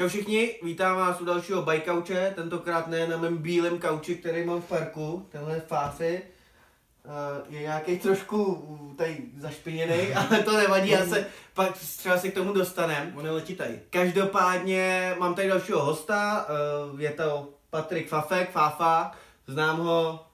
Čau všichni, vítám vás u dalšího couche, tentokrát ne na mém bílém kauči, který mám v parku, tenhle Fáfy. Uh, je nějaký trošku tady zašpiněný, ale to nevadí, já se pak třeba se k tomu dostanem. On je letitej. Každopádně mám tady dalšího hosta, uh, je to Patrik Fafek, Fafa, znám ho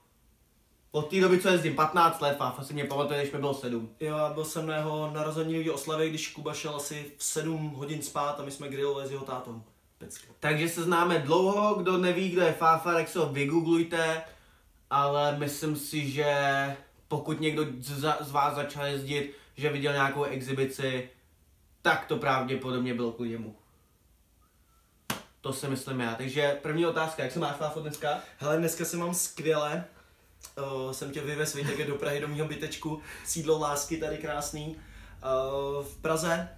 od té doby, co jezdím, 15 let, Fafa si mě pamatuje, když mi bylo 7. Jo, byl jsem na jeho narozeninové oslavě, když Kuba šel asi v 7 hodin spát a my jsme grillovali s jeho tátou. Pecka. Takže se známe dlouho, kdo neví, kdo je Fafa, tak se ho vygooglujte, ale myslím si, že pokud někdo z, z vás začal jezdit, že viděl nějakou exibici, tak to pravděpodobně bylo kvůli němu. To si myslím já. Takže první otázka, jak se máš Fafo dneska? Hele, dneska se mám skvěle. Uh, jsem tě vyvez Vítek do Prahy do mého bytečku. Sídlo lásky tady krásný. Uh, v Praze,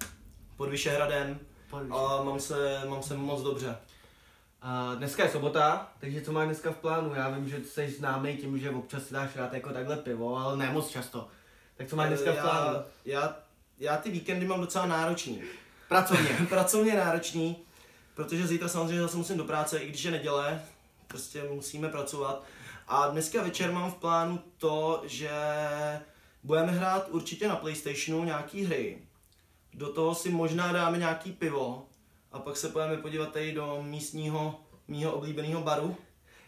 pod Vyšehradem. A mám se, mám se moc dobře. Uh, dneska je sobota, takže co máš dneska v plánu? Já vím, že jsi známý tím, že občas si dáš rád jako takhle pivo, ale ne moc často. Tak co máš dneska v plánu? Já, já, já ty víkendy mám docela náročný. Pracovně. Pracovně náročný, protože zítra samozřejmě zase musím do práce, i když je neděle, prostě musíme pracovat. A dneska večer mám v plánu to, že budeme hrát určitě na Playstationu nějaký hry. Do toho si možná dáme nějaký pivo a pak se pojďme podívat tady do místního, mýho oblíbeného baru.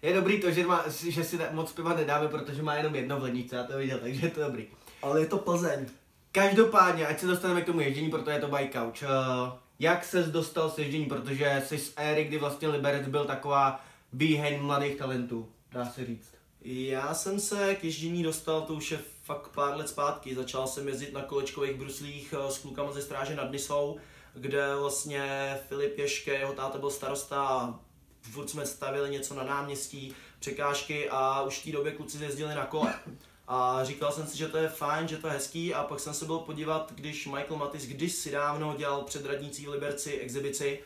Je dobrý to, že, má, že si moc piva nedáme, protože má jenom jedno v lednici, já to viděl, takže je to dobrý. Ale je to Plzeň. Každopádně, ať se dostaneme k tomu ježdění, protože je to bike couch. Uh, jak ses dostal s ježdění, protože jsi z éry, kdy vlastně Liberec byl taková výheň mladých talentů, dá se říct. Já jsem se k ježdění dostal, to už je fakt pár let zpátky. Začal jsem jezdit na kolečkových bruslích s klukama ze stráže nad Nisou, kde vlastně Filip Ješke, jeho táta byl starosta furt jsme stavili něco na náměstí, překážky a už v té době kluci jezdili na kole. A říkal jsem si, že to je fajn, že to je hezký a pak jsem se byl podívat, když Michael Matis když dávno dělal před radnicí v Liberci exibici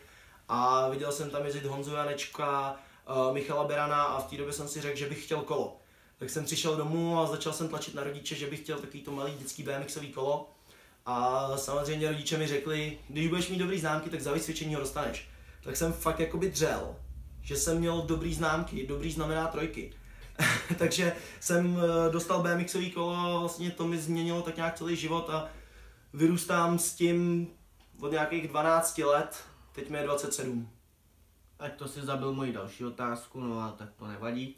a viděl jsem tam jezdit Honzu Janečka, uh, Michala Berana a v té době jsem si řekl, že bych chtěl kolo. Tak jsem přišel domů a začal jsem tlačit na rodiče, že bych chtěl takový to malý dětský BMXový kolo. A samozřejmě rodiče mi řekli, když budeš mít dobrý známky, tak za vysvědčení ho dostaneš. Tak jsem fakt jakoby dřel, že jsem měl dobrý známky, dobrý znamená trojky. Takže jsem eh, dostal BMXový kolo a vlastně to mi změnilo tak nějak celý život a vyrůstám s tím od nějakých 12 let, teď mi je 27. Ať to si zabil moji další otázku, no a tak to nevadí.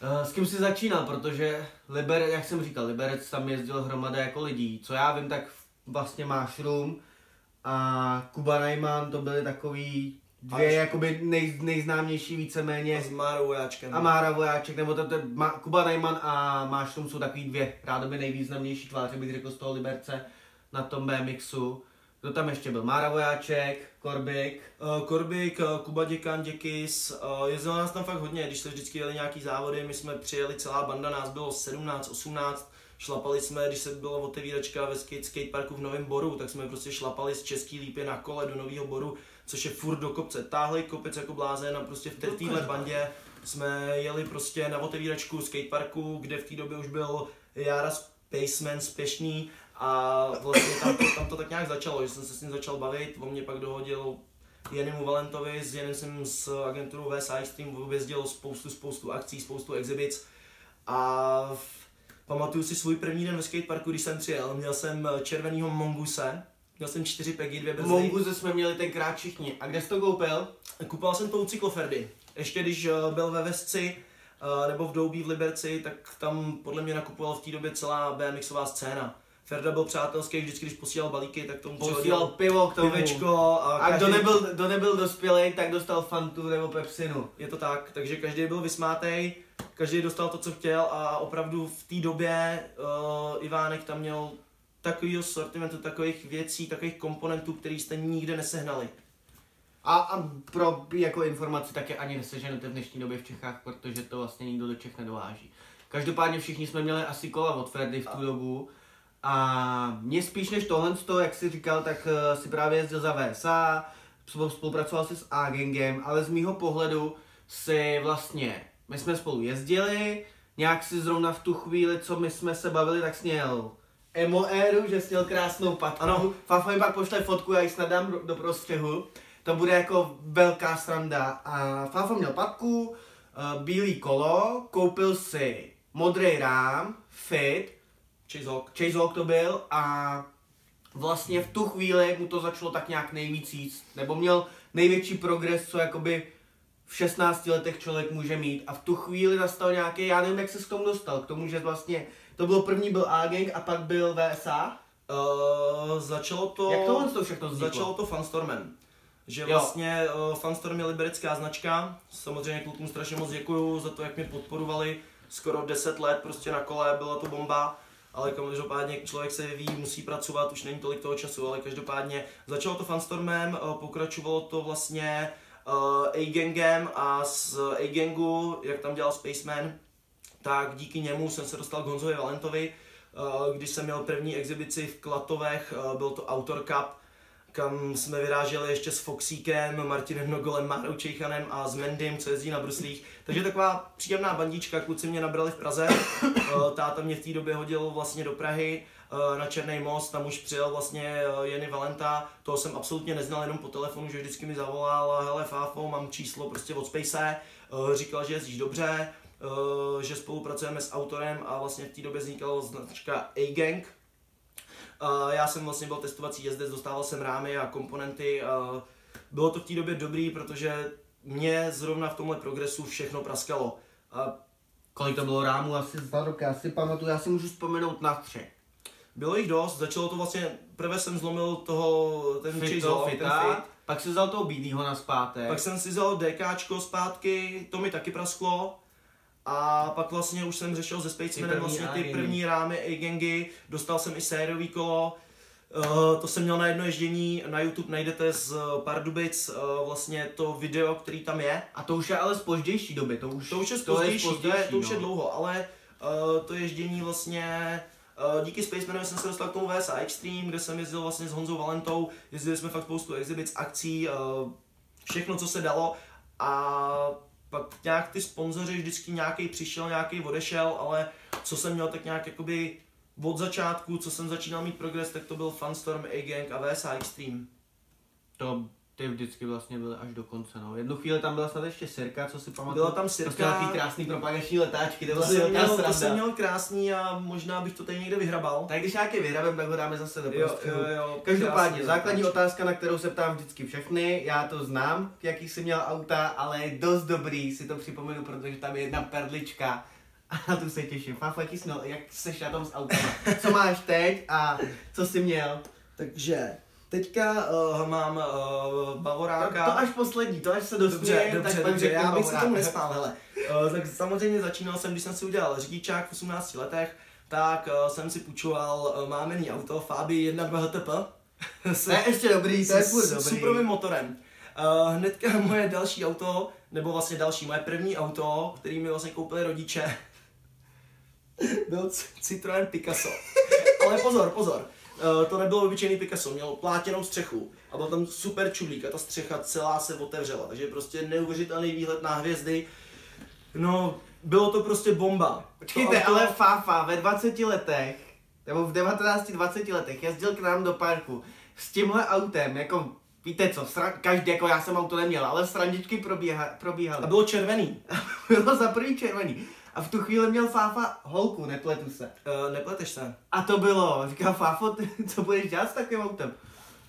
Eh, s kým jsi začínal, protože Liberec, jak jsem říkal, Liberec tam jezdil hromada jako lidí. Co já vím, tak vlastně máš Room a Kuba Najman, to byly takový dvě Až... jakoby nej, nejznámější víceméně. A s Márou Vojáčkem. A Mára Vojáček, nebo to, to, ma, Kuba Najman a Mášrum jsou takový dvě rádoby nejvýznamnější tváře, bych řekl, z toho Liberce na tom BMXu. Kdo tam ještě byl? Mára Vojáček, Korbik. Uh, Korbik, uh, Kuba Děkan, Děkis, uh, jezdilo nás tam fakt hodně, když se vždycky jeli nějaký závody, my jsme přijeli celá banda, nás bylo 17, 18, šlapali jsme, když se byla otevíračka ve skate, skateparku v Novém Boru, tak jsme prostě šlapali z Český lípy na kole do Nového Boru, což je furt do kopce. Táhli kopec jako blázen a prostě v téhle bandě jsme jeli prostě na otevíračku skateparku, kde v té době už byl Jara Spaceman spěšný a vlastně tam to, tam to tak nějak začalo, že jsem se s ním začal bavit, on mě pak dohodil Janimu Valentovi, s Janem jsem s agenturou VSI Stream objezdil spoustu, spoustu akcí, spoustu exhibits a pamatuju si svůj první den ve skateparku, když jsem přijel, měl jsem červenýho Monguse, Měl jsem čtyři pegy, dvě brzdy. Monguse jsme měli tenkrát všichni. A kde jsi to koupil? Kupoval jsem to u Cykloferdy. Ještě když eh, byl ve Vesci, eh, nebo v Doubí v Liberci, tak tam podle mě nakupoval v té době celá BMXová scéna. Ferda byl přátelský, vždycky, když posílal balíky, tak tomu posílal pivo k tomu. Pivečko a, a každý... kdo, nebyl, kdo nebyl dospělý, tak dostal Fantu nebo Pepsinu. Je to tak, takže každý byl vysmátej, každý dostal to, co chtěl a opravdu v té době uh, Ivánek tam měl takového sortimentu, takových věcí, takových komponentů, který jste nikde nesehnali. A, a pro jako informaci také ani neseženete v dnešní době v Čechách, protože to vlastně nikdo do Čech nedováží. Každopádně všichni jsme měli asi kola od Ferdy v tu a... dobu. A mě spíš než tohle, jak jsi říkal, tak uh, si právě jezdil za VSA, spolupracoval si s Agengem, ale z mýho pohledu si vlastně, my jsme spolu jezdili, nějak si zrovna v tu chvíli, co my jsme se bavili, tak sněl emo éru, že jsi měl krásnou patku. Ano. Fafa mi pak pošle fotku, já ji snad dám do prostřehu. to bude jako velká sranda. A Fáfa měl patku, uh, bílý kolo, koupil si modrý rám, fit, Chase Hawk. Chase Hawk to byl a vlastně v tu chvíli mu to začalo tak nějak nejvíc jíst, nebo měl největší progres, co jakoby v 16 letech člověk může mít a v tu chvíli nastal nějaký, já nevím, jak se s tomu dostal, k tomu, že vlastně, to bylo první byl A-Gang a pak byl VSA. Uh, začalo to... Jak tohle to všechno vzniklo? Začalo to Fanstormem. Že Jo. vlastně uh, Fanstorm je liberecká značka. Samozřejmě klukům strašně moc děkuju za to, jak mě podporovali. Skoro 10 let prostě na kole, byla to bomba. Ale každopádně člověk se vyvíjí, musí pracovat, už není tolik toho času, ale každopádně začalo to Fanstormem, uh, pokračovalo to vlastně uh, A-Gangem a z A-Gangu, jak tam dělal Spaceman, tak díky němu jsem se dostal k Honzovi Valentovi, eh, když jsem měl první exibici v Klatovech, eh, byl to Autor Cup, kam jsme vyráželi ještě s Foxíkem, Martinem Nogolem, Márou Čejchanem a s Mendym, co jezdí na bruslích. Takže taková příjemná bandička, kluci mě nabrali v Praze, Eh, táta mě v té době hodil vlastně do Prahy, eh, na Černý most, tam už přijel vlastně eh, Jenny Valenta, toho jsem absolutně neznal jenom po telefonu, že vždycky mi zavolal, hele Fáfo, mám číslo prostě od Space, říkal, že jezdíš dobře, že spolupracujeme s autorem a vlastně v té době vznikala značka A-Gang. Eh, Já jsem vlastně byl testovací jezdec, dostával jsem rámy a komponenty. eh, Bylo to v té době dobrý, protože mě zrovna v tomhle progresu všechno praskalo. A Kolik to bylo rámů asi za rok, já si pamatuju, já si můžu vzpomenout na tři. bylo jich dost, začalo to vlastně, prvé jsem zlomil toho, ten Fit Chase to, Hawk, ten fita, fit. pak si vzal toho bílýho na zpátek. Pak jsem si vzal DKčko zpátky, to mi taky prasklo. A pak vlastně už jsem řešil se Spacemanem vlastně ty první rámy A-gangy, dostal jsem i sériový kolo. Uh, to jsem měl na jedno ježdění, na YouTube najdete z uh, Pardubic uh, vlastně to video, který tam je. A to už je ale z pozdější doby, to už, To už je to pozdější, to, je, to už je no. dlouho, ale uh, to ježdění vlastně díky Spacemanovi jsem se dostal k tomu VSA Extreme, kde jsem jezdil vlastně s Honzou Valentou, jezdili jsme fakt spoustu exhibic, akcí, všechno, co se dalo a pak nějak ty sponzoři vždycky nějaký přišel, nějaký odešel, ale co jsem měl tak nějak jakoby od začátku, co jsem začínal mít progres, tak to byl Funstorm, A-Gang a VSA Extreme. To ty vždycky vlastně byly až do konce, no. Jednu chvíli tam byla snad ještě Sirka, co si pamatuju. Byla tam Prostě Sirka. takový krásný propagační letáčky, to To byla jsem, měl, to jsem měl krásný a možná bych to tady někde vyhrabal. Tak když nějaký vyhrabem, tak ho dáme zase do Jo, prostředu. jo, jo, Každopádně, základní letáčky. otázka, na kterou se ptám vždycky všechny, já to znám, jaký jsi měl auta, ale je dost dobrý, si to připomenu, protože tam je jedna perlička a na tu se těším. Fafo, jaký jsi měl, jak seš na tom s autama? Co máš teď a co jsi měl? Takže teďka uh, mám uh, To, Bavoráka. to až poslední, to až se dostane, Dobře, dobře, tak dobře, já bych se tomu nespál, hele. Uh, tak samozřejmě začínal jsem, když jsem si udělal řidičák v 18 letech, tak uh, jsem si půjčoval uh, mámený auto Fabi 1.2 HTP. To je ještě dobrý, to je s, furt s dobrý. suprovým motorem. Uh, hnedka moje další auto, nebo vlastně další, moje první auto, který mi vlastně koupili rodiče, byl Citroen Picasso. Ale pozor, pozor. Uh, to nebylo obyčejný Picasso, měl plátěnou střechu a byl tam super čudlík a ta střecha celá se otevřela, takže prostě neuvěřitelný výhled na hvězdy. No, bylo to prostě bomba. Počkejte, To auto- ale Fafa ve 20 letech, nebo v 19-20 letech jezdil k nám do parku s tímhle autem, jako víte co, sra- každý, jako já jsem auto neměl, ale srandičky probíha, probíhaly. A bylo červený. bylo za první červený. A v tu chvíli měl Fáfa holku, nepletu se. Uh, nepleteš se. A to bylo, říká Fáfo, ty, co budeš dělat s takovým autem?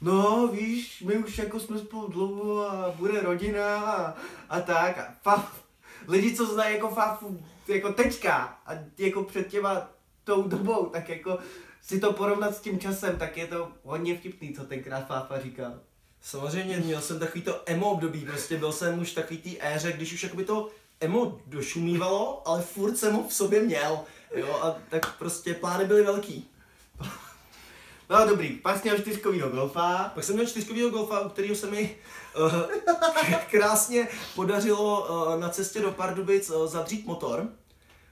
No, víš, my už jako jsme spolu dlouho a bude rodina a, a tak. A Faf, lidi, co znají jako Fafu, jako teďka a jako před těma tou dobou, tak jako si to porovnat s tím časem, tak je to hodně vtipný, co tenkrát Fafa říkal. Samozřejmě, měl jsem takový to emo období, prostě byl jsem už takový té éře, když už jakoby to emo došumívalo, ale furt jsem ho v sobě měl, jo, a tak prostě plány byly velký. No dobrý, pak měl čtyřkovýho golfa. Pak jsem měl čtyřkovýho golfa, u kterého se mi uh, krásně podařilo uh, na cestě do Pardubic uh, zadřít motor.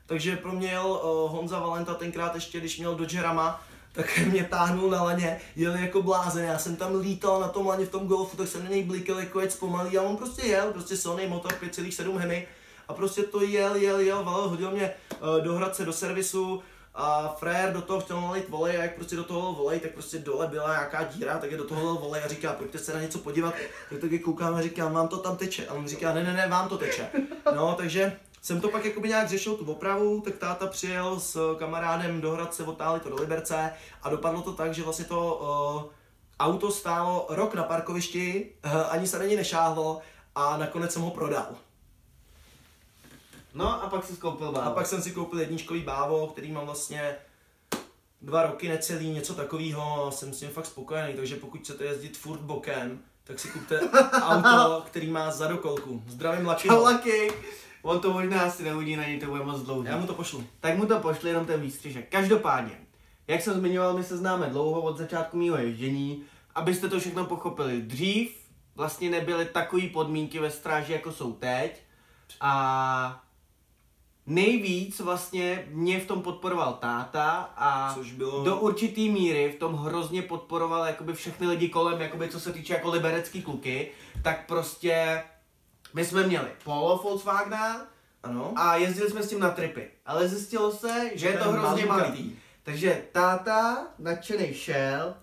Takže pro mě jel uh, Honza Valenta tenkrát ještě, když měl Dodge Rama, tak mě táhnul na laně, jel jako blázen, já jsem tam lítal na tom laně v tom golfu, tak jsem na něj blíkel jako jec pomalý a on prostě jel, prostě silný motor 5,7 hemy a prostě to jel, jel, jel, valil, hodil mě uh, do Hradce do servisu, a frér do toho chtěl nalit volej a jak prostě do toho volej, tak prostě dole byla nějaká díra, tak je do toho volej a říká, pojďte se na něco podívat, tak taky koukám a říkám, vám to tam teče. A on říká, ne, ne, ne, vám to teče. No, takže jsem to pak jakoby nějak řešil tu opravu, tak táta přijel s kamarádem do Hradce, otáhli to do Liberce a dopadlo to tak, že vlastně to uh, auto stálo rok na parkovišti, uh, ani se na něj nešáhlo a nakonec jsem ho prodal. No a pak si koupil bávo. A pak jsem si koupil jedničkový bávo, který mám vlastně dva roky necelý, něco takového, jsem s tím fakt spokojený, takže pokud chcete jezdit furt bokem, tak si kupte auto, který má zadokolku. Zdravím Laky. Čau, Lucky. On to možná asi neuvidí, na něj to bude moc dlouhý. Já mu to pošlu. Tak mu to pošli jenom ten výstřižek. Každopádně, jak jsem zmiňoval, my se známe dlouho od začátku mého ježdění. Abyste to všechno pochopili, dřív vlastně nebyly takové podmínky ve stráži, jako jsou teď. A nejvíc vlastně mě v tom podporoval táta a Což bylo- do určitý míry v tom hrozně podporoval jakoby všechny lidi kolem, jakoby co se týče jako liberecký kluky, tak prostě my jsme měli Polo Volkswagena Ano. a jezdili jsme s tím na tripy, ale zjistilo se, že je to hrozně malý malý. Takže táta nadšenej šel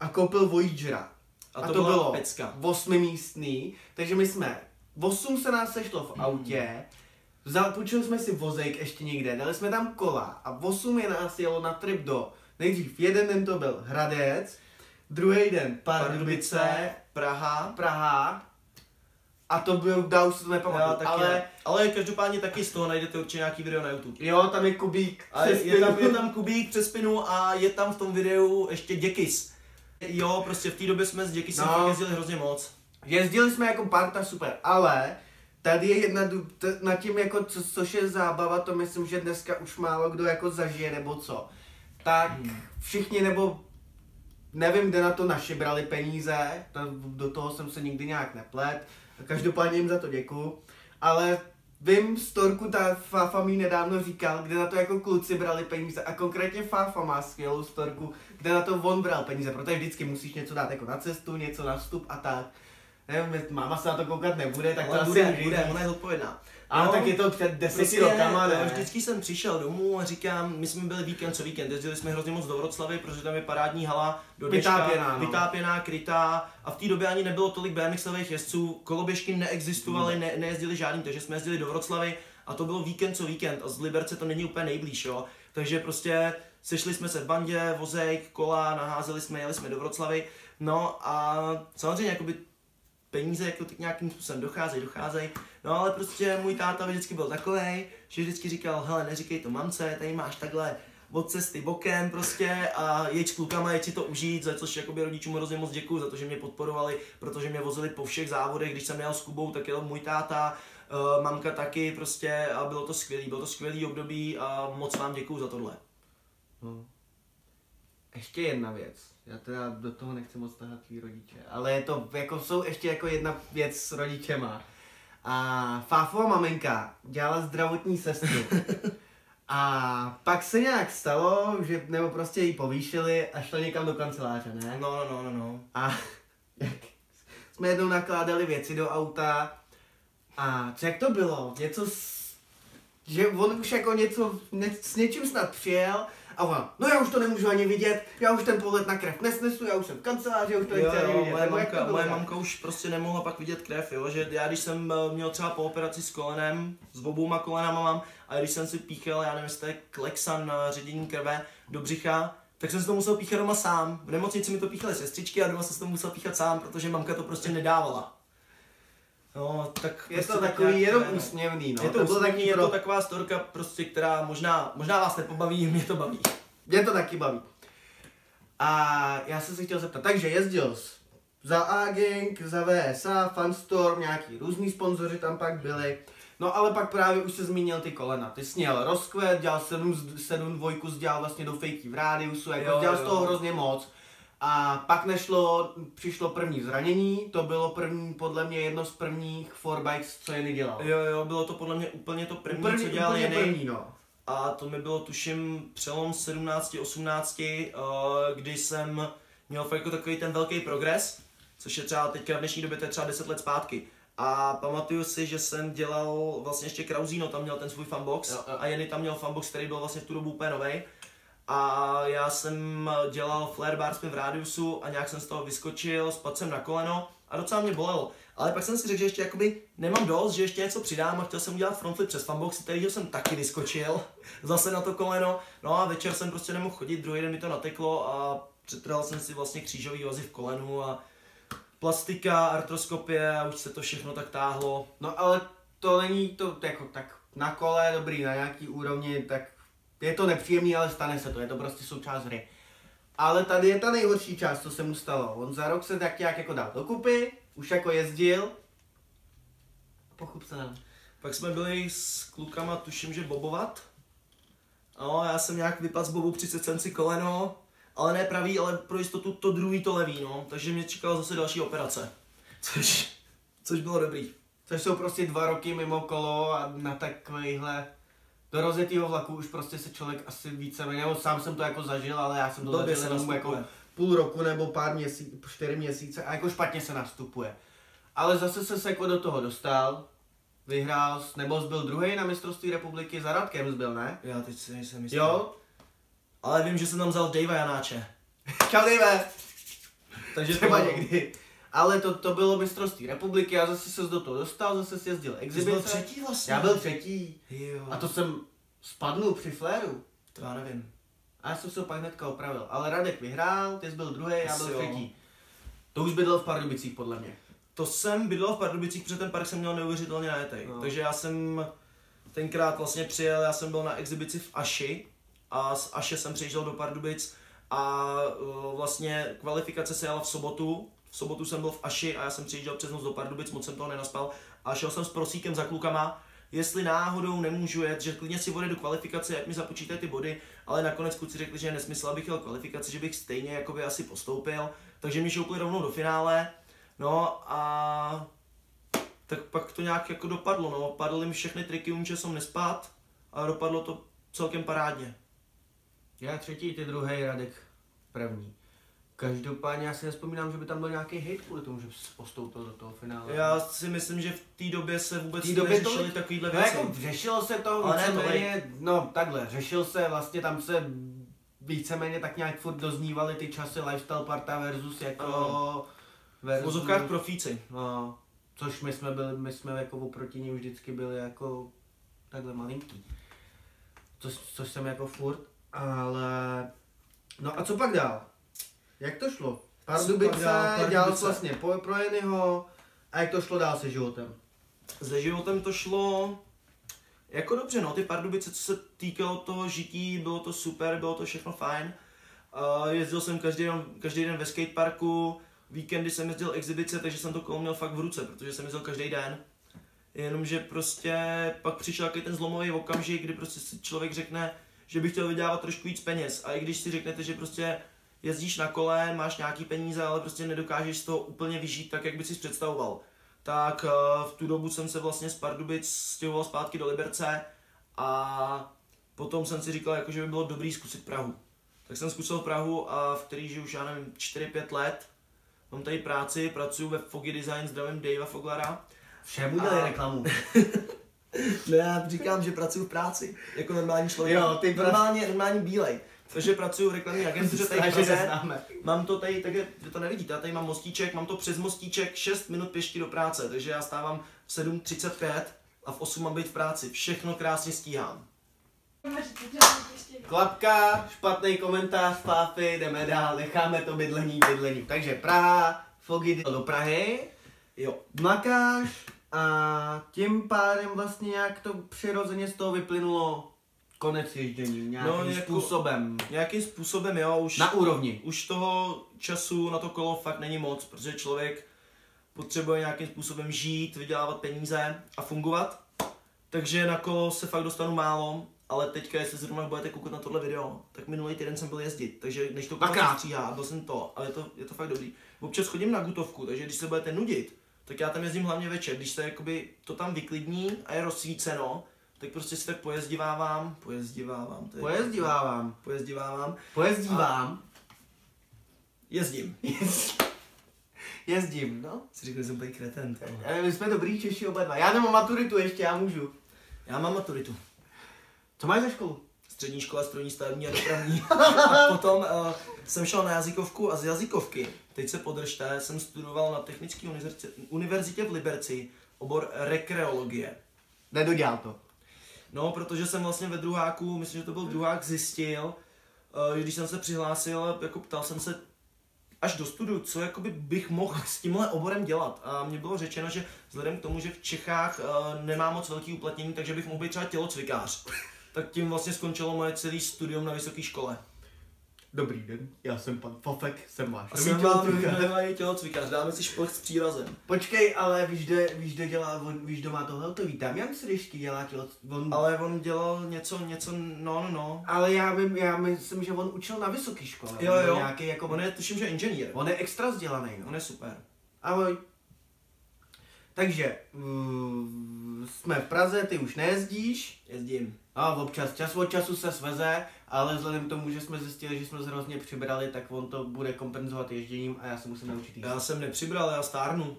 a koupil Voyagera. A to byla pecka. osmimístný, takže my jsme, osm se nás sešlo v autě, vzal, půjčili jsme si vozejk ještě někde, dali jsme tam kola a osm je nás jelo na trip do, nejdřív jeden den to byl Hradec, druhý den Pardubice, Pardubice, Praha. Praha a to byl, dá už si to nepamatuju, taky ale ale... ale každopádně taky z toho najdete určitě nějaký video na YouTube. jo, tam je Kubík, A je, přes je, tam, je tam Kubík přes spinu a je tam v tom videu ještě Děkis. Jo, prostě v té době jsme s Děkisem no. jezdili hrozně moc. Jezdili jsme jako parta super, ale tady je jedna, t- nad tím jako, co, což je zábava, to myslím, že dneska už málo kdo jako zažije nebo co. Tak všichni nebo nevím, kde na to naši brali peníze, to, do toho jsem se nikdy nějak neplet, každopádně jim za to děkuju, ale vím, storku ta Fafa mi nedávno říkal, kde na to jako kluci brali peníze a konkrétně Fafa má skvělou storku, kde na to on bral peníze, protože vždycky musíš něco dát jako na cestu, něco na vstup a tak. Nevím, máma se na to koukat nebude, tak to Ale asi bude, bude, říct. ona je zodpovědná. Ale No, tak je to před deseti Prostě, rokama, ne? Vždycky jsem přišel domů a říkám, my jsme byli víkend co víkend, jezdili jsme hrozně moc do Vroclavy, protože tam je parádní hala do dneška, Vytápěná, no. vytápěná, krytá a v té době ani nebylo tolik BMXových jezdců, koloběžky neexistovaly, ne, nejezdili žádný, takže jsme jezdili do Vroclavy a to bylo víkend co víkend a z Liberce to není úplně nejblíž, jo. Takže prostě sešli jsme se v bandě, vozejk, kola, naházeli jsme, jeli jsme do Vroclavy, no a samozřejmě jakoby peníze jako tak nějakým způsobem docházejí, docházejí. No ale prostě můj táta vždycky byl takový, že vždycky říkal, hele, neříkej to mamce, tady máš takhle od cesty bokem prostě a jeď s klukama, jeď si to užít, za což jakoby rodičům hrozně moc děkuju, za to, že mě podporovali, protože mě vozili po všech závodech, když jsem jel s Kubou, tak jel můj táta, uh, mamka taky prostě a bylo to skvělý, bylo to skvělý období a moc vám děkuju za tohle. No. Ještě jedna věc. Já teda do toho nechci moc tahat tvý rodiče, ale je to, jako jsou ještě jako jedna věc s rodičema. A Fáfova maminka dělala zdravotní sestru. A pak se nějak stalo, že, nebo prostě ji povýšili a šla někam do kanceláře, ne? No, no, no, no, no. A jak jsme jednou nakládali věci do auta a co jak to bylo? Něco s, že on už jako něco, ne, s něčím snad přijel a on, no já už to nemůžu ani vidět, já už ten pohled na krev nesnesu, já už jsem v kanceláři, já už to Jo, nechci ani vidět. moje, to mamka, bylo, moje mamka už prostě nemohla pak vidět krev, jo, že já když jsem eh, měl třeba po operaci s kolenem, s obouma kolenama mám, a když jsem si píchal, já nevím, jestli to je Klexan na ředění krve do břicha, tak jsem si to musel píchat doma sám. V nemocnici mi to píchaly sestřičky a doma jsem si to musel píchat sám, protože mamka to prostě nedávala. No, tak Je prostě to tak takový nějak jenom je, no. úsměvný, no. Je to, bylo úsměvný, taky je to taková storka, prostě, která možná, možná vás nepobaví, mě to baví. Mě to taky baví. A já jsem se chtěl zeptat, takže jezdil jsi za A-Gang, za VSA, Funstorm, nějaký různý sponzoři tam pak byli. No ale pak právě už se zmínil ty kolena. Ty jsi měl rozkvet, dělal 7, 7 dvojku, dělal vlastně do fejky v rádiusu, jako Jo, dělal z jo. toho hrozně moc. A pak nešlo, přišlo první zranění, to bylo první, podle mě jedno z prvních forbikes, co Jenny dělal. Jo, jo, bylo to podle mě úplně to první, První, co dělal úplně Jenny. první, no. A to mi bylo tuším přelom 17, 18, eh, kdy jsem měl fakt jako takový ten velký progres, což je třeba teďka v dnešní době to je třeba 10 let zpátky. A pamatuju si, že jsem dělal vlastně ještě Krauzino, tam měl ten svůj fanbox Jo, jo. a Jenny tam měl fanbox, který byl vlastně v tu dobu úplně novej. A já jsem dělal flare bar v rádiusu a nějak jsem z toho vyskočil, spadl jsem na koleno a docela mě bolelo. Ale pak jsem si řekl, že ještě jakoby nemám dost, že ještě něco přidám a chtěl jsem udělat frontflip přes fanbox, který jsem taky vyskočil, zase na to koleno. No a večer jsem prostě nemohl chodit, druhý den mi to nateklo a přetrhal jsem si vlastně křížový vazy v kolenu a plastika, artroskopie a už se to všechno tak táhlo. No ale to není to jako tak na kole dobrý, na nějaký úrovni, tak je to nepříjemný, ale stane se to, je to prostě součást hry. Ale tady je ta nejhorší část, co se mu stalo. On za rok se tak nějak jako dal dokupy, už jako jezdil. Pochup se nám. Pak jsme byli s klukama, tuším, že bobovat. No, já jsem nějak vypadl z bobu, 30 jsem si koleno, ale ne pravý, ale pro jistotu to druhý to levý, no. Takže mě čekala zase další operace. Což, což bylo dobrý. Což jsou prostě dva roky mimo kolo a na takovýhle do rozjetýho vlaku už prostě se člověk asi více, nebo sám jsem to jako zažil, ale já jsem to Blbě zažil jenom jako půl roku nebo pár měsíců, čtyři měsíce a jako špatně se nastupuje. Ale zase se jako do toho dostal, vyhrál, nebo byl druhý na mistrovství republiky, za Radkem byl, ne? Já teď si nejsem jistý. Jo? Ale vím, že jsem tam vzal Davea Janáče. Čau, Dave! Takže Třeba to někdy. Ale to, to bylo mistrovství republiky, já zase se do toho dostal, zase si jezdil exibice. byl třetí vlastně. Já byl třetí. Jo. A to jsem spadnul při fléru. to já nevím. A já jsem se ho pak hnedka opravil. Ale Radek vyhrál, ty jsi byl druhý, já byl třetí. To už bydlel v Pardubicích, podle mě. To jsem bydlel v Pardubicích, protože ten park jsem měl neuvěřitelně najetej. No. Takže já jsem tenkrát vlastně přijel, já jsem byl na exibici v Aši a z Aše jsem přijížděl do Pardubic a vlastně kvalifikace se jela v sobotu. V sobotu jsem byl v Aši a já jsem přijížděl přes noc do Pardubic, moc jsem toho nenaspal a šel jsem s prosíkem za klukama, jestli náhodou nemůžu jet, že klidně si odjedu kvalifikaci, jak mi započítají ty body, ale nakonec kluci řekli, že je nesmysl, abych jel kvalifikaci, že bych stejně jakoby asi postoupil, takže mi šoupli rovnou do finále, no a tak pak to nějak jako dopadlo, no, padly mi všechny triky, umím, že jsem nespát, a dopadlo to celkem parádně. Já třetí, ty druhý, Radek první. Každopádně já si nespomínám, že by tam byl nějaký hate kvůli tomu, že postoupil do toho finále. Já si myslím, že v té době se vůbec V době to- neřešily takovýhle No věci. jako řešilo se to Ale víceméně, no takhle, řešil se vlastně tam se víceméně tak nějak furt doznívaly ty časy lifestyle parta versus jako Ano. v versus, vozovkách profíci. no, což my jsme byli, my jsme jako oproti ním vždycky byli jako takhle malinký. Což, což jsem jako furt, ale no a co pak dál? Jak to šlo? Pardubice, dělal jsi vlastně po, pro Jennyho a jak to šlo dál se životem? Se životem to šlo jako dobře, no, ty Pardubice, co se týkalo toho žití, bylo to super, bylo to všechno fajn. Uh, jezdil jsem každý den, každý den ve skateparku, víkendy jsem jezdil exibice, takže jsem to kolo měl fakt v ruce, protože jsem jezdil každý den. Jenomže prostě pak přišel takový ten zlomový okamžik, kdy prostě si člověk řekne, že by chtěl vydělávat trošku víc peněz. A i když si řeknete, že prostě jezdíš na kole, máš nějaký peníze, ale prostě nedokážeš z toho úplně vyžít tak, jak by si představoval. Tak eh, v tu dobu jsem se vlastně z Pardubic stěhoval zpátky do Liberce a potom jsem si říkal, jako, že by bylo dobrý zkusit Prahu. Tak jsem zkusil Prahu a v který žiju už, já nevím, 4-5 let. Mám tady práci, pracuji ve Foggy Design, zdravím Davea Foglara. Všem udělej A- reklamu. Ne, já říkám, že pracuji v práci, jako normální člověk. Jo, ty normálně, normální bílej. Takže pracuji v reklamní agentuře tady v Praze. neznáme. Mám to tady, takže vy to nevidíte, já tady mám mostíček, mám to přes mostíček 6 minut pěšky do práce, takže já stávám v 7.35 a v 8 mám být v práci. Všechno krásně stíhám. Klapka, špatný komentář, Fáfy, jdeme dál, necháme to bydlení, bydlení. Takže Praha, Fogy do Prahy, Jo. makáš a tím pádem vlastně nějak to přirozeně z toho vyplynulo konec ježdění, nějakým No, jako- způsobem. Nějakým způsobem, jo, už, Na úrovni. už toho času na to kolo fakt není moc, protože člověk potřebuje nějakým způsobem žít, vydělávat peníze a fungovat. Takže na kolo se fakt dostanu málo, ale teďka, jestli zrovna budete koukat na tohle video, tak minulý týden jsem byl jezdit, takže než to kolo stříhá, byl jsem to, ale je to, je to fakt dobrý. Občas chodím na gutovku, takže když se budete nudit, tak já tam jezdím hlavně večer, když se jakoby to tam vyklidní a je rozsvíceno, tak prostě si tak pojezdivávám, pojezdivávám, to je Pojezdívávám. pojezdivávám, Pojezdívám. jezdím. Jezdím, no. Si řekl, že jsem úplně kreten. Ale my jsme dobrý Češi oba dva. Já nemám maturitu ještě, já můžu. Já mám maturitu. Co máš za školu? střední škole strojní stavební a dopravní. a potom uh, jsem šel na jazykovku a z jazykovky, teď se podržte, jsem studoval na Technické univerzitě, univerzitě v Liberci obor rekreologie. Nedodělal to. No, protože jsem vlastně ve druháku, myslím, že to byl druhák, zjistil, eh, že když jsem se přihlásil, jako ptal jsem se až do studu, co jakoby bych mohl s tímhle oborem dělat. A mně bylo řečeno, že vzhledem k tomu, že v Čechách uh, nemá moc velký uplatnění, takže bych mohl být třeba tělocvikář. Tak tím vlastně skončilo moje celé studium na vysoké škole. Dobrý den, já jsem pan Fofek, jsem váš A nový jsem vám tělocvikář. tělocvikář, dáme si šplh s přírazem. Počkej, ale víš, kde, víš, kde dělá, on, víš, kdo má tohle hotový, tam Jan Sryšky dělá těloc, on, ale, on dělal něco, něco, no, no, no. ale já vím, já myslím, že on učil na vysoké škole. Jo, jo. Nějaký, jako, On je, tuším, že inženýr. on je extra vzdělaný, no. On je super. Ahoj. Takže, uh, jsme v Praze, ty už nejezdíš, Jezdím. A občas, čas od času se sveze, ale vzhledem k tomu, že jsme zjistili, že jsme hrozně přibrali, tak on to bude kompenzovat ježděním a já se musím naučit jíst. Já jsem nepřibral, já stárnu.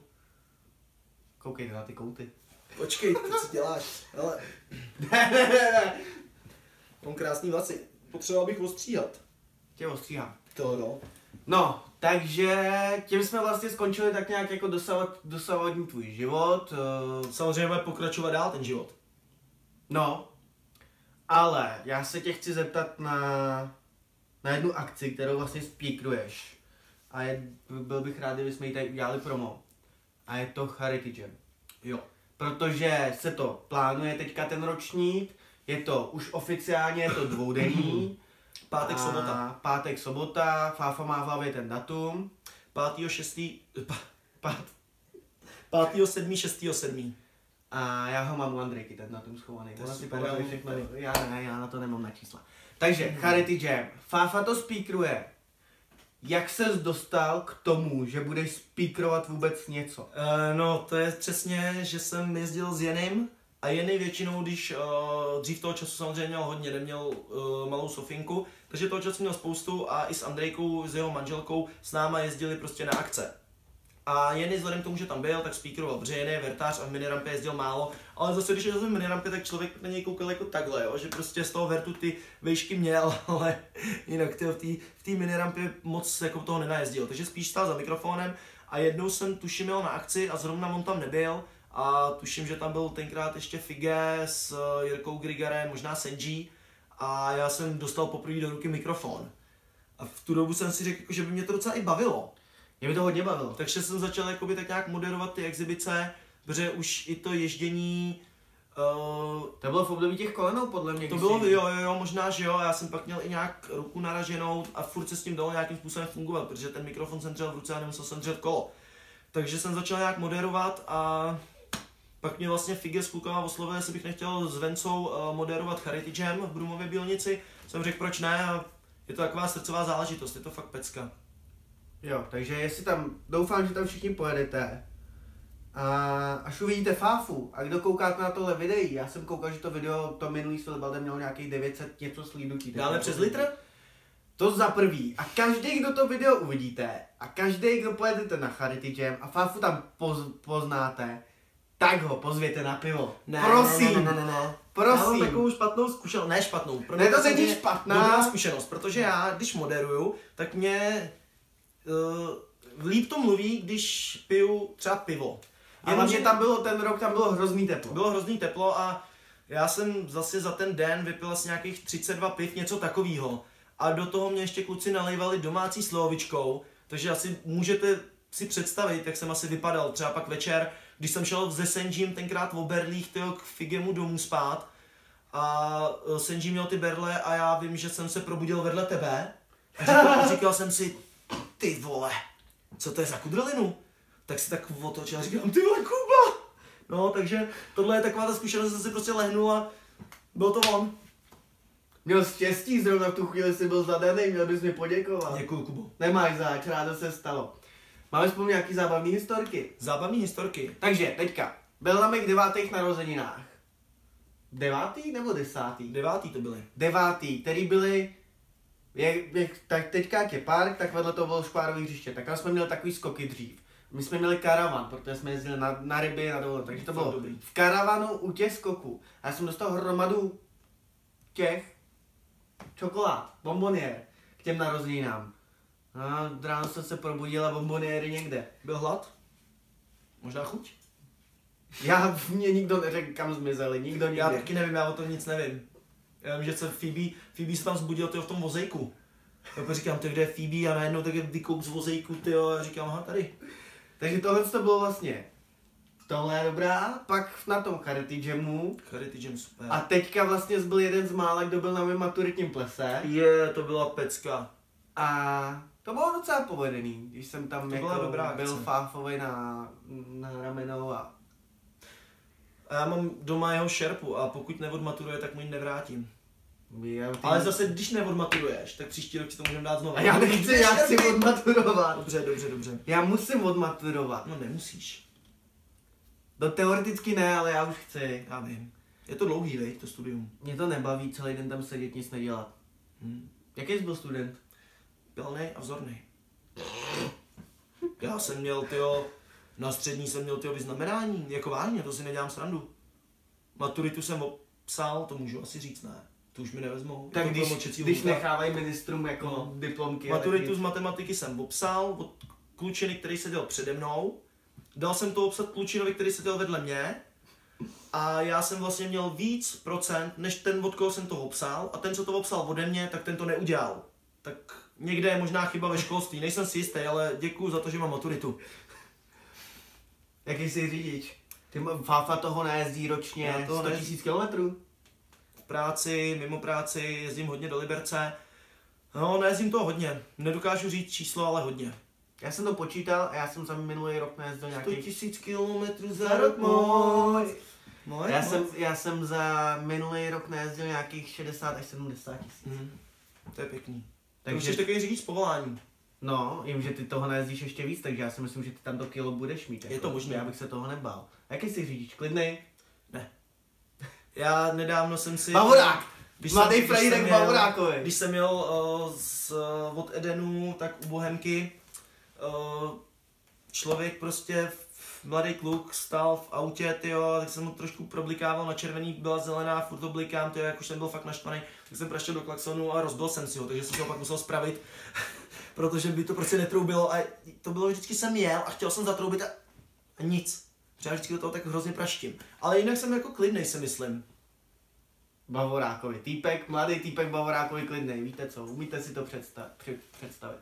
Koukejte na ty kouty. Počkej, ty co děláš? Ale mám krásný vlasy. Potřeboval bych ostříhat. Tě ostříhám. To no. No, takže tím jsme vlastně skončili tak nějak jako dosavat, dosavadní tvůj život. eh, Samozřejmě bude pokračovat dál ten život. No, ale já se tě chci zeptat na, na jednu akci, kterou vlastně speakruješ. A je, byl bych rád, kdybychom ji tady udělali promo. A je to Charity Jam. Jo. Protože se to plánuje teďka ten ročník, je to už oficiálně, je to dvoudenní. Pátek, A sobota. Pátek, sobota, Fáfa má v hlavě ten datum. 5. 6. Pát, 5. 7. 6. 7. A já ho mám u Andrejky, ten na tom schovaný. To Ona si já všechno. Já ne, já na to nemám na čísla. Takže, Charity Jam. Fáfa to speakruje. Jak ses dostal k tomu, že budeš speakrovat vůbec něco? Uh, no, to je přesně, že jsem jezdil s Jenem a Jeny většinou, když uh, dřív toho času samozřejmě měl hodně, neměl uh, malou Sofinku, takže toho času měl spoustu a i s Andrejkou, s jeho manželkou, s náma jezdili prostě na akce. A Jeny vzhledem k tomu, že tam byl, tak speakeroval, je vertář a v minirampě jezdil málo, ale zase když jezdil v minirampě, tak člověk na něj koukal jako takhle, jo? že prostě z toho vertu ty vejšky měl, ale jinak tyjo, v té v minirampě moc jako toho nenajezdil, takže spíš stál za mikrofonem a jednou jsem tuším jel na akci a zrovna on tam nebyl a tuším, že tam byl tenkrát ještě Fige s eh, Jirkou Grigarem, možná Senji a já jsem dostal poprvé do ruky mikrofon. A v tu dobu jsem si řekl, jako, že by mě to docela i bavilo. Mě by to hodně bavilo. Takže jsem začal jakoby tak nějak moderovat ty exibice, protože už i to ježdění, uh, To bylo v období těch kolenou, podle mě. to bylo, jsi- jo, jo, jo, možná, že jo, já jsem pak měl i nějak ruku naraženou a furt se s tím dalo nějakým způsobem fungovat, protože ten mikrofon jsem držel v ruce a nemusel jsem držet kolo. Takže jsem začal nějak moderovat a pak mě vlastně Fige s klukama oslovili, jestli bych nechtěl s Vencou uh, moderovat Charity Jam v Brumově Bílnici. Jsem řekl, proč ne, a je to taková srdcová záležitost, je to fakt pecka. Jo, takže jestli tam, doufám, že tam všichni pojedete. A až uvidíte Fáfu, a kdo koukáte na tohle videí, já jsem koukal, že to video, to minulý s Filibaldem mělo nějakých 900 něco slídnutí. Dáme přes litr? To za prvý. A každý, kdo to video uvidíte, a každý, kdo pojedete na Charity Jam a Fáfu tam poz, poznáte, tak ho pozvěte na pivo. Prosím. Ne, ne, ne, ne, ne. Prosím. Já mám takovou špatnou zkušenost, ne špatnou. pro Ne, to není špatná. Dobrá zkušenost, protože já, když moderuju, tak mě uh, líp to mluví, když piju třeba pivo. A hlavně tam bylo ten rok, tam bylo hrozný teplo. Bylo hrozný teplo a já jsem zase za ten den vypil asi nějakých 32 piv, něco takového. A do toho mě ještě kluci nalejvali domácí slovičkou, takže asi můžete si představit, jak jsem asi vypadal třeba pak večer, když jsem šel se Senjim tenkrát v Oberlích tyjo, k Figemu domů spát a eh, Senji měl ty berle a já vím, že jsem se probudil vedle tebe a říkal, říkal jsem si, ty vole, co to je za kudrlinu? Tak si tak otočil a říkám, ty vole, Kuba! No, takže tohle je taková ta zkušenost, že jsem si prostě lehnul a byl to on. Měl štěstí, zrovna v tu chvíli jsi byl zadaný, měl bys mi poděkovat. Děkuju, Kubo. Nemáš zač, rádo se stalo. Máme spolu nějaký zábavný historky. Zábavní historky. Takže, teďka, byl na mých devátých narozeninách. Devátý nebo desátý? Devátý to byly. Devátý, který byly, jak, jak, tak teďka jak je park, tak vedle toho bylo špárový hřiště. Tak tam jsme měli takový skoky dřív. My jsme měli karavan, protože jsme jezdili na, na ryby, na dovolenou, takže to bylo dobrý. v karavanu u těch skoků. A já jsem dostal hromadu těch čokolád, bombonier k těm narozeninám. A ráno jsem se probudil a bomboniéry někde. Byl hlad? Možná chuť? Já, mě nikdo neřekl, kam zmizeli, nikdo nikde. Já taky nevím, já o tom nic nevím. Já vím, že se Phoebe, Phoebe se tam zbudil tyjo, v tom vozejku. Já říkám, ty kde je Phoebe a najednou tak vykouk z vozejku, tyjo, a říkám, aha, tady. Takže tohle to bylo vlastně tohle je dobrá, pak na tom Charity Jamu Charity Jam super. a teďka vlastně byl jeden z mála, kdo byl na mém maturitním plese je, to byla pecka. a to bylo docela povedený, když jsem tam To jako byla dobrá byl fáfový na, na ramenou a A já mám doma jeho šerpu a pokud neodmaturuje, tak mu ji nevrátím. ty... Ale zase, když neodmaturuješ, tak příští rok ti to můžeme dát znovu. a já nechci, já chci odmaturovat. Dobře, dobře, dobře. Já musím odmaturovat. No nemusíš, No teoreticky ne, ale já už chci. já vím. Je to dlouhý, vej, to studium. Mě to nebaví celý den tam sedět, nic nedělat. Hm. Jaký jsi byl student? Pilnej a vzorný. Já jsem měl, tyjo, na střední jsem měl tyjo vyznamenání, jako vážně, to si nedělám srandu. Maturitu jsem psal, to můžu asi říct, ne. To už mi nevezmou. Tak to když, když nechávají ministrům jako No. diplomky. Maturitu z matematiky jsem obsal od klučiny, který seděl přede mnou. Dal jsem to obsat klučinovi, který seděl vedle mě. A já jsem vlastně měl víc procent, než ten, od koho jsem to obsal. A ten, co to obsal ode mě, tak ten to neudělal. Tak někde je možná chyba ve školství. Nejsem si jistý, ale děkuju za to, že mám maturitu. Jaký jsi řidič? Ty Fafa toho nejezdí ročně Já toho 100 ne- 000 kilometrů. V práci, mimo práci, jezdím hodně do Liberce. No, nejezdím to hodně. Nedokážu říct číslo, ale hodně. Já jsem to počítal a já jsem za minulý rok nejezdil 100 nějaký... tisíc kilometrů Za rok můj. No, Já jsem, já jsem za minulý rok nejezdil nějakých 60 až 70 tisíc. Mhm. To je pěkný. Takže- Takže... jsi takový řidič z povolání. No, vím, že ty toho nejezdíš ještě víc, takže já si myslím, že ty tam to kilo budeš mít. jako. Je to možné. Já bych se toho nebál. Jaký jsi řidič? Klidný? Já nedávno jsem si... Bavorák! Když Mladý jsem- když jsem jel- Bavorákovi. Když jsem jel uh, z, uh, od Edenu, tak u Bohemky, uh, člověk prostě, f- mladý kluk, stál v autě, tyjo, tak jsem mu trošku problikával na červený, byla zelená, furt to blikám, tyjo, jak už jsem byl fakt naštvaný, tak jsem praštil do klaxonu a rozbil jsem si ho, takže jsem se ho pak musel spravit, protože by to prostě netroubilo a to bylo vždycky jsem jel a chtěl jsem zatroubit a, a nic. Já vždycky do toho tak hrozně praštím. Ale jinak jsem jako klidnej, si myslím. Bavorákovi. Týpek, mladý týpek Bavorákovi klidnej. Víte co? Umíte si to představ, před, představit.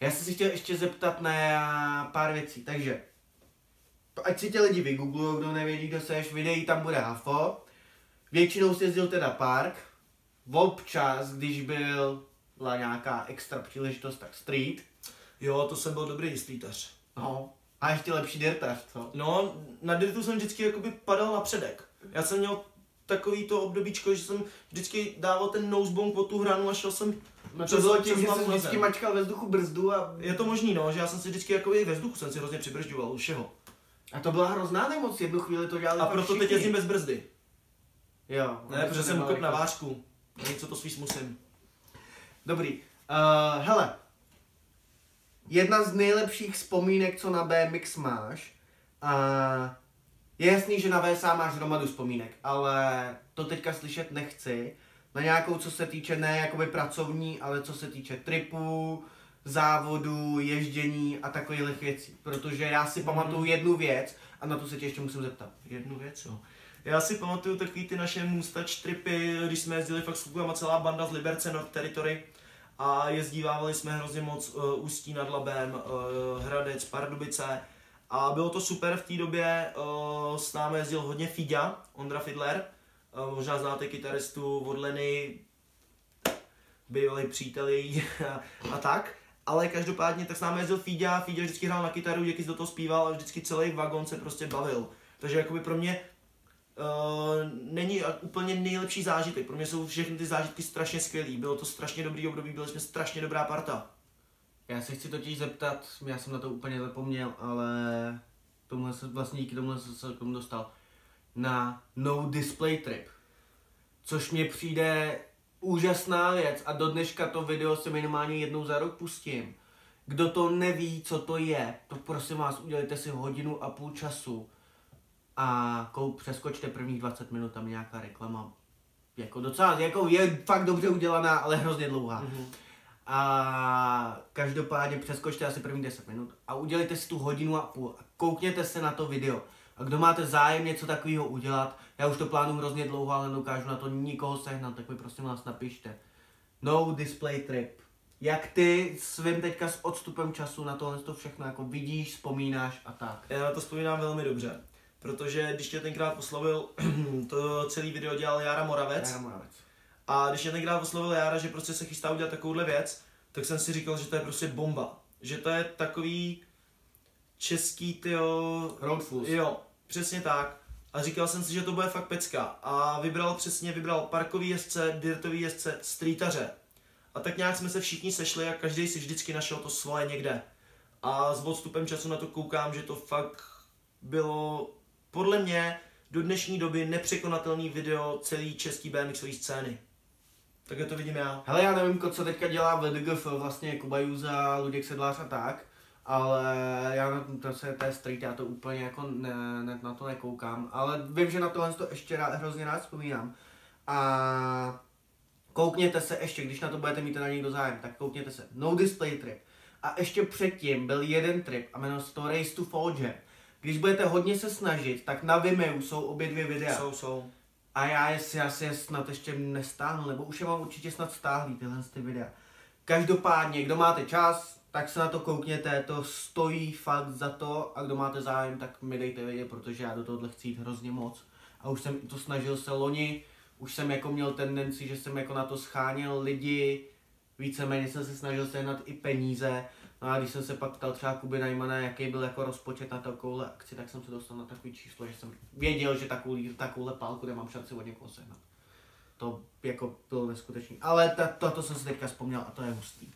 Já jsem si chtěl ještě zeptat na pár věcí. Takže, ať si tě lidi vygooglují, kdo nevědí, kdo seš, videí tam bude hafo. Většinou si jezdil teda park. Občas, když byla nějaká extra příležitost, tak street. Jo, to jsem byl dobrý streetař. No. A ještě lepší dirtař, co? No, na dirtu jsem vždycky jakoby padal na předek. Já jsem měl takový to obdobíčko, že jsem vždycky dával ten nosebong pod tu hranu a šel jsem No to bylo tím, že jsem vždycky mačkal ve vzduchu brzdu a... Je to možný, no, že já jsem si vždycky jakoby ve vzduchu jsem si hrozně přibržďoval u všeho. A to byla hrozná nemoc, jednu chvíli to dělali A proto teď všichni. jezdím bez brzdy. Jo. Ne, protože jsem ukop na jako- vářku. Něco to svýs musím. Dobrý. Uh, hele. Jedna z nejlepších vzpomínek, co na BMX máš, a je jasný, že na VSA máš hromadu vzpomínek, ale to teďka slyšet nechci. Na nějakou, co se týče ne jakoby pracovní, ale co se týče tripů, závodů, ježdění a takových věcí. Protože já si pamatuju jednu věc a na to se tě ještě musím zeptat. Jednu věc, jo. Já si pamatuju takový ty naše Mustač tripy, když jsme jezdili fakt s klukama celá banda z Liberce North Territory a jezdívávali jsme hrozně moc uh, Ústí nad Labem, uh, Hradec, Pardubice a bylo to super v té době, uh, s námi jezdil hodně Fidja, Ondra Fidler, uh, možná znáte kytaristu od Leny, bývalý přítel její a, a tak. Ale každopádně tak s námi jezdil Fíďa, Fíďa vždycky hrál na kytaru, Děkys do toho zpíval a vždycky celý vagon se prostě bavil. Takže jakoby pro mě uh, není úplně nejlepší zážitek. Pro mě jsou všechny ty zážitky strašně skvělý. Bylo to strašně dobrý období, byli jsme strašně dobrá parta. Já se chci totiž zeptat, já jsem na to úplně zapomněl, ale tomuhle se, vlastně díky tomu jsem se k tomu dostal. Na no display trip. Což mě přijde úžasná věc a do dneška to video si minimálně jednou za rok pustím. Kdo to neví, co to je, to prosím vás, udělejte si hodinu a půl času a koup, přeskočte prvních 20 minut, tam je nějaká reklama jako docela, jako je fakt dobře udělaná, ale hrozně dlouhá. Mm-hmm. A každopádně přeskočte asi první 10 minut a udělejte si tu hodinu a půl a koukněte se na to video. A kdo máte zájem něco takového udělat, já už to plánuju hrozně dlouho, ale dokážu na to nikoho sehnat, tak mi prostě nás napište. No display trip. Jak ty svým teďka s odstupem času na tohle to všechno jako vidíš, vzpomínáš a tak. Já to vzpomínám velmi dobře, protože když tě tenkrát oslovil, to celý video dělal Jara Moravec. Já Moravec. A když mě tenkrát oslovil Jára, že prostě se chystá udělat takovouhle věc, tak jsem si říkal, že to je prostě bomba. Že to je takový český, tyjo... Road fools. Jo, přesně tak. A říkal jsem si, že to bude fakt pecka. A vybral přesně, vybral parkový jezdce, dirtový jezdce, streetaře. A tak nějak jsme se všichni sešli a každý si vždycky našel to svoje někde. A s odstupem času na to koukám, že to fakt bylo podle mě do dnešní doby nepřekonatelný video celý český BMXový scény. Tak to vidím já. Hele, já nevím, co teďka dělá VDGF, vlastně Kuba Juza, Luděk Sedlář a tak, ale já na to se té street, já to úplně jako ne, ne, na to nekoukám, ale vím, že na tohle to ještě rád, hrozně rád vzpomínám. A koukněte se ještě, když na to budete mít na někdo zájem, tak koukněte se. No Display Trip. A ještě předtím byl jeden trip a jmenoval se to Race to Jam. Když budete hodně se snažit, tak na Vimeo jsou obě dvě videa. Jsou, jsou. A já, jestli já si je snad ještě nestáhnu, nebo už je mám určitě snad stáhlý tyhle ty videa. Každopádně, kdo máte čas, tak se na to koukněte, to stojí fakt za to a kdo máte zájem, tak mi dejte vědět, protože já do tohohle chci jít hrozně moc. A už jsem to snažil se loni, už jsem jako měl tendenci, že jsem jako na to scháněl lidi, víceméně jsem se snažil sehnat i peníze, a když jsem se pak ptal třeba Kuby Najmana, jaký byl jako rozpočet na takovouhle akci, tak jsem se dostal na takový číslo, že jsem věděl, že takovou, takovouhle pálku nemám šanci od někoho sehnat. To jako bylo neskutečný. Ale ta, to, to jsem si teďka vzpomněl a to je hustý.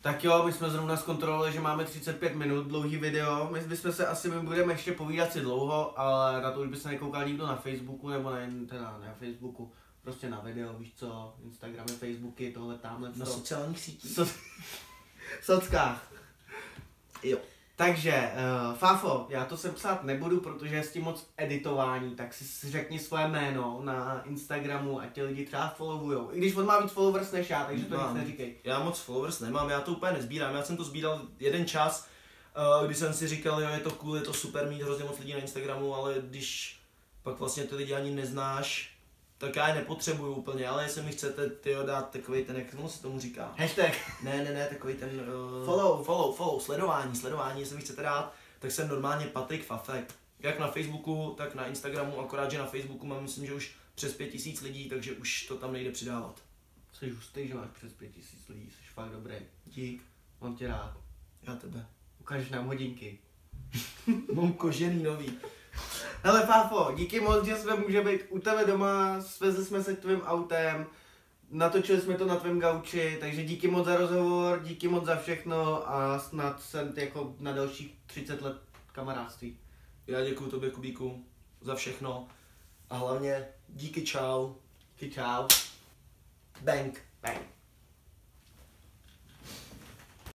Tak jo, my jsme zrovna zkontrolovali, že máme 35 minut dlouhý video. My bychom se asi my budeme ještě povídat si dlouho, ale na to už by se nekoukal nikdo na Facebooku nebo na, teda ne na Facebooku, prostě na video, víš co, Instagramy, Facebooky, tohle, tamhle, Na to. sociálních sítích. So, sockách. Jo. Takže, uh, Fafo, já to sem psát nebudu, protože je s tím moc editování, tak si řekni své jméno na Instagramu a tě lidi třeba followujou. I když on má víc followers než já, takže to nic neříkej. Já moc followers nemám, já to úplně nezbírám. Já jsem to sbíral jeden čas, eh, kdy jsem si říkal, jo, je to cool, je to super mít hrozně moc lidí na Instagramu, ale když pak vlastně ty lidi ani neznáš, tak já je nepotřebuju úplně, ale jestli mi chcete tyjo, dát takový ten, jak se tomu říká? Hashtag. Ne, ne, ne, takový ten uh, Follow. follow, follow, sledování, sledování, jestli mi chcete dát, tak jsem normálně Patrik Fafek. Jak na Facebooku, tak na Instagramu, akorát, že na Facebooku mám, myslím, že už přes pět tisíc lidí, takže už to tam nejde přidávat. Jsi hustý, že máš přes pět tisíc lidí, jsi fakt dobrý. Dík. Mám tě rád. Já tebe. Ukážeš nám hodinky. Mám kožený nový. Hele Fafo, díky moc, že jsme může být u tebe doma, svezli jsme se tvým autem, natočili jsme to na tvém gauči, takže díky moc za rozhovor, díky moc za všechno a snad jsem jako na dalších 30 let kamarádství. Já děkuji tobě, Kubíku, za všechno. A hlavně díky čau. Díky čau. Bang. Bang.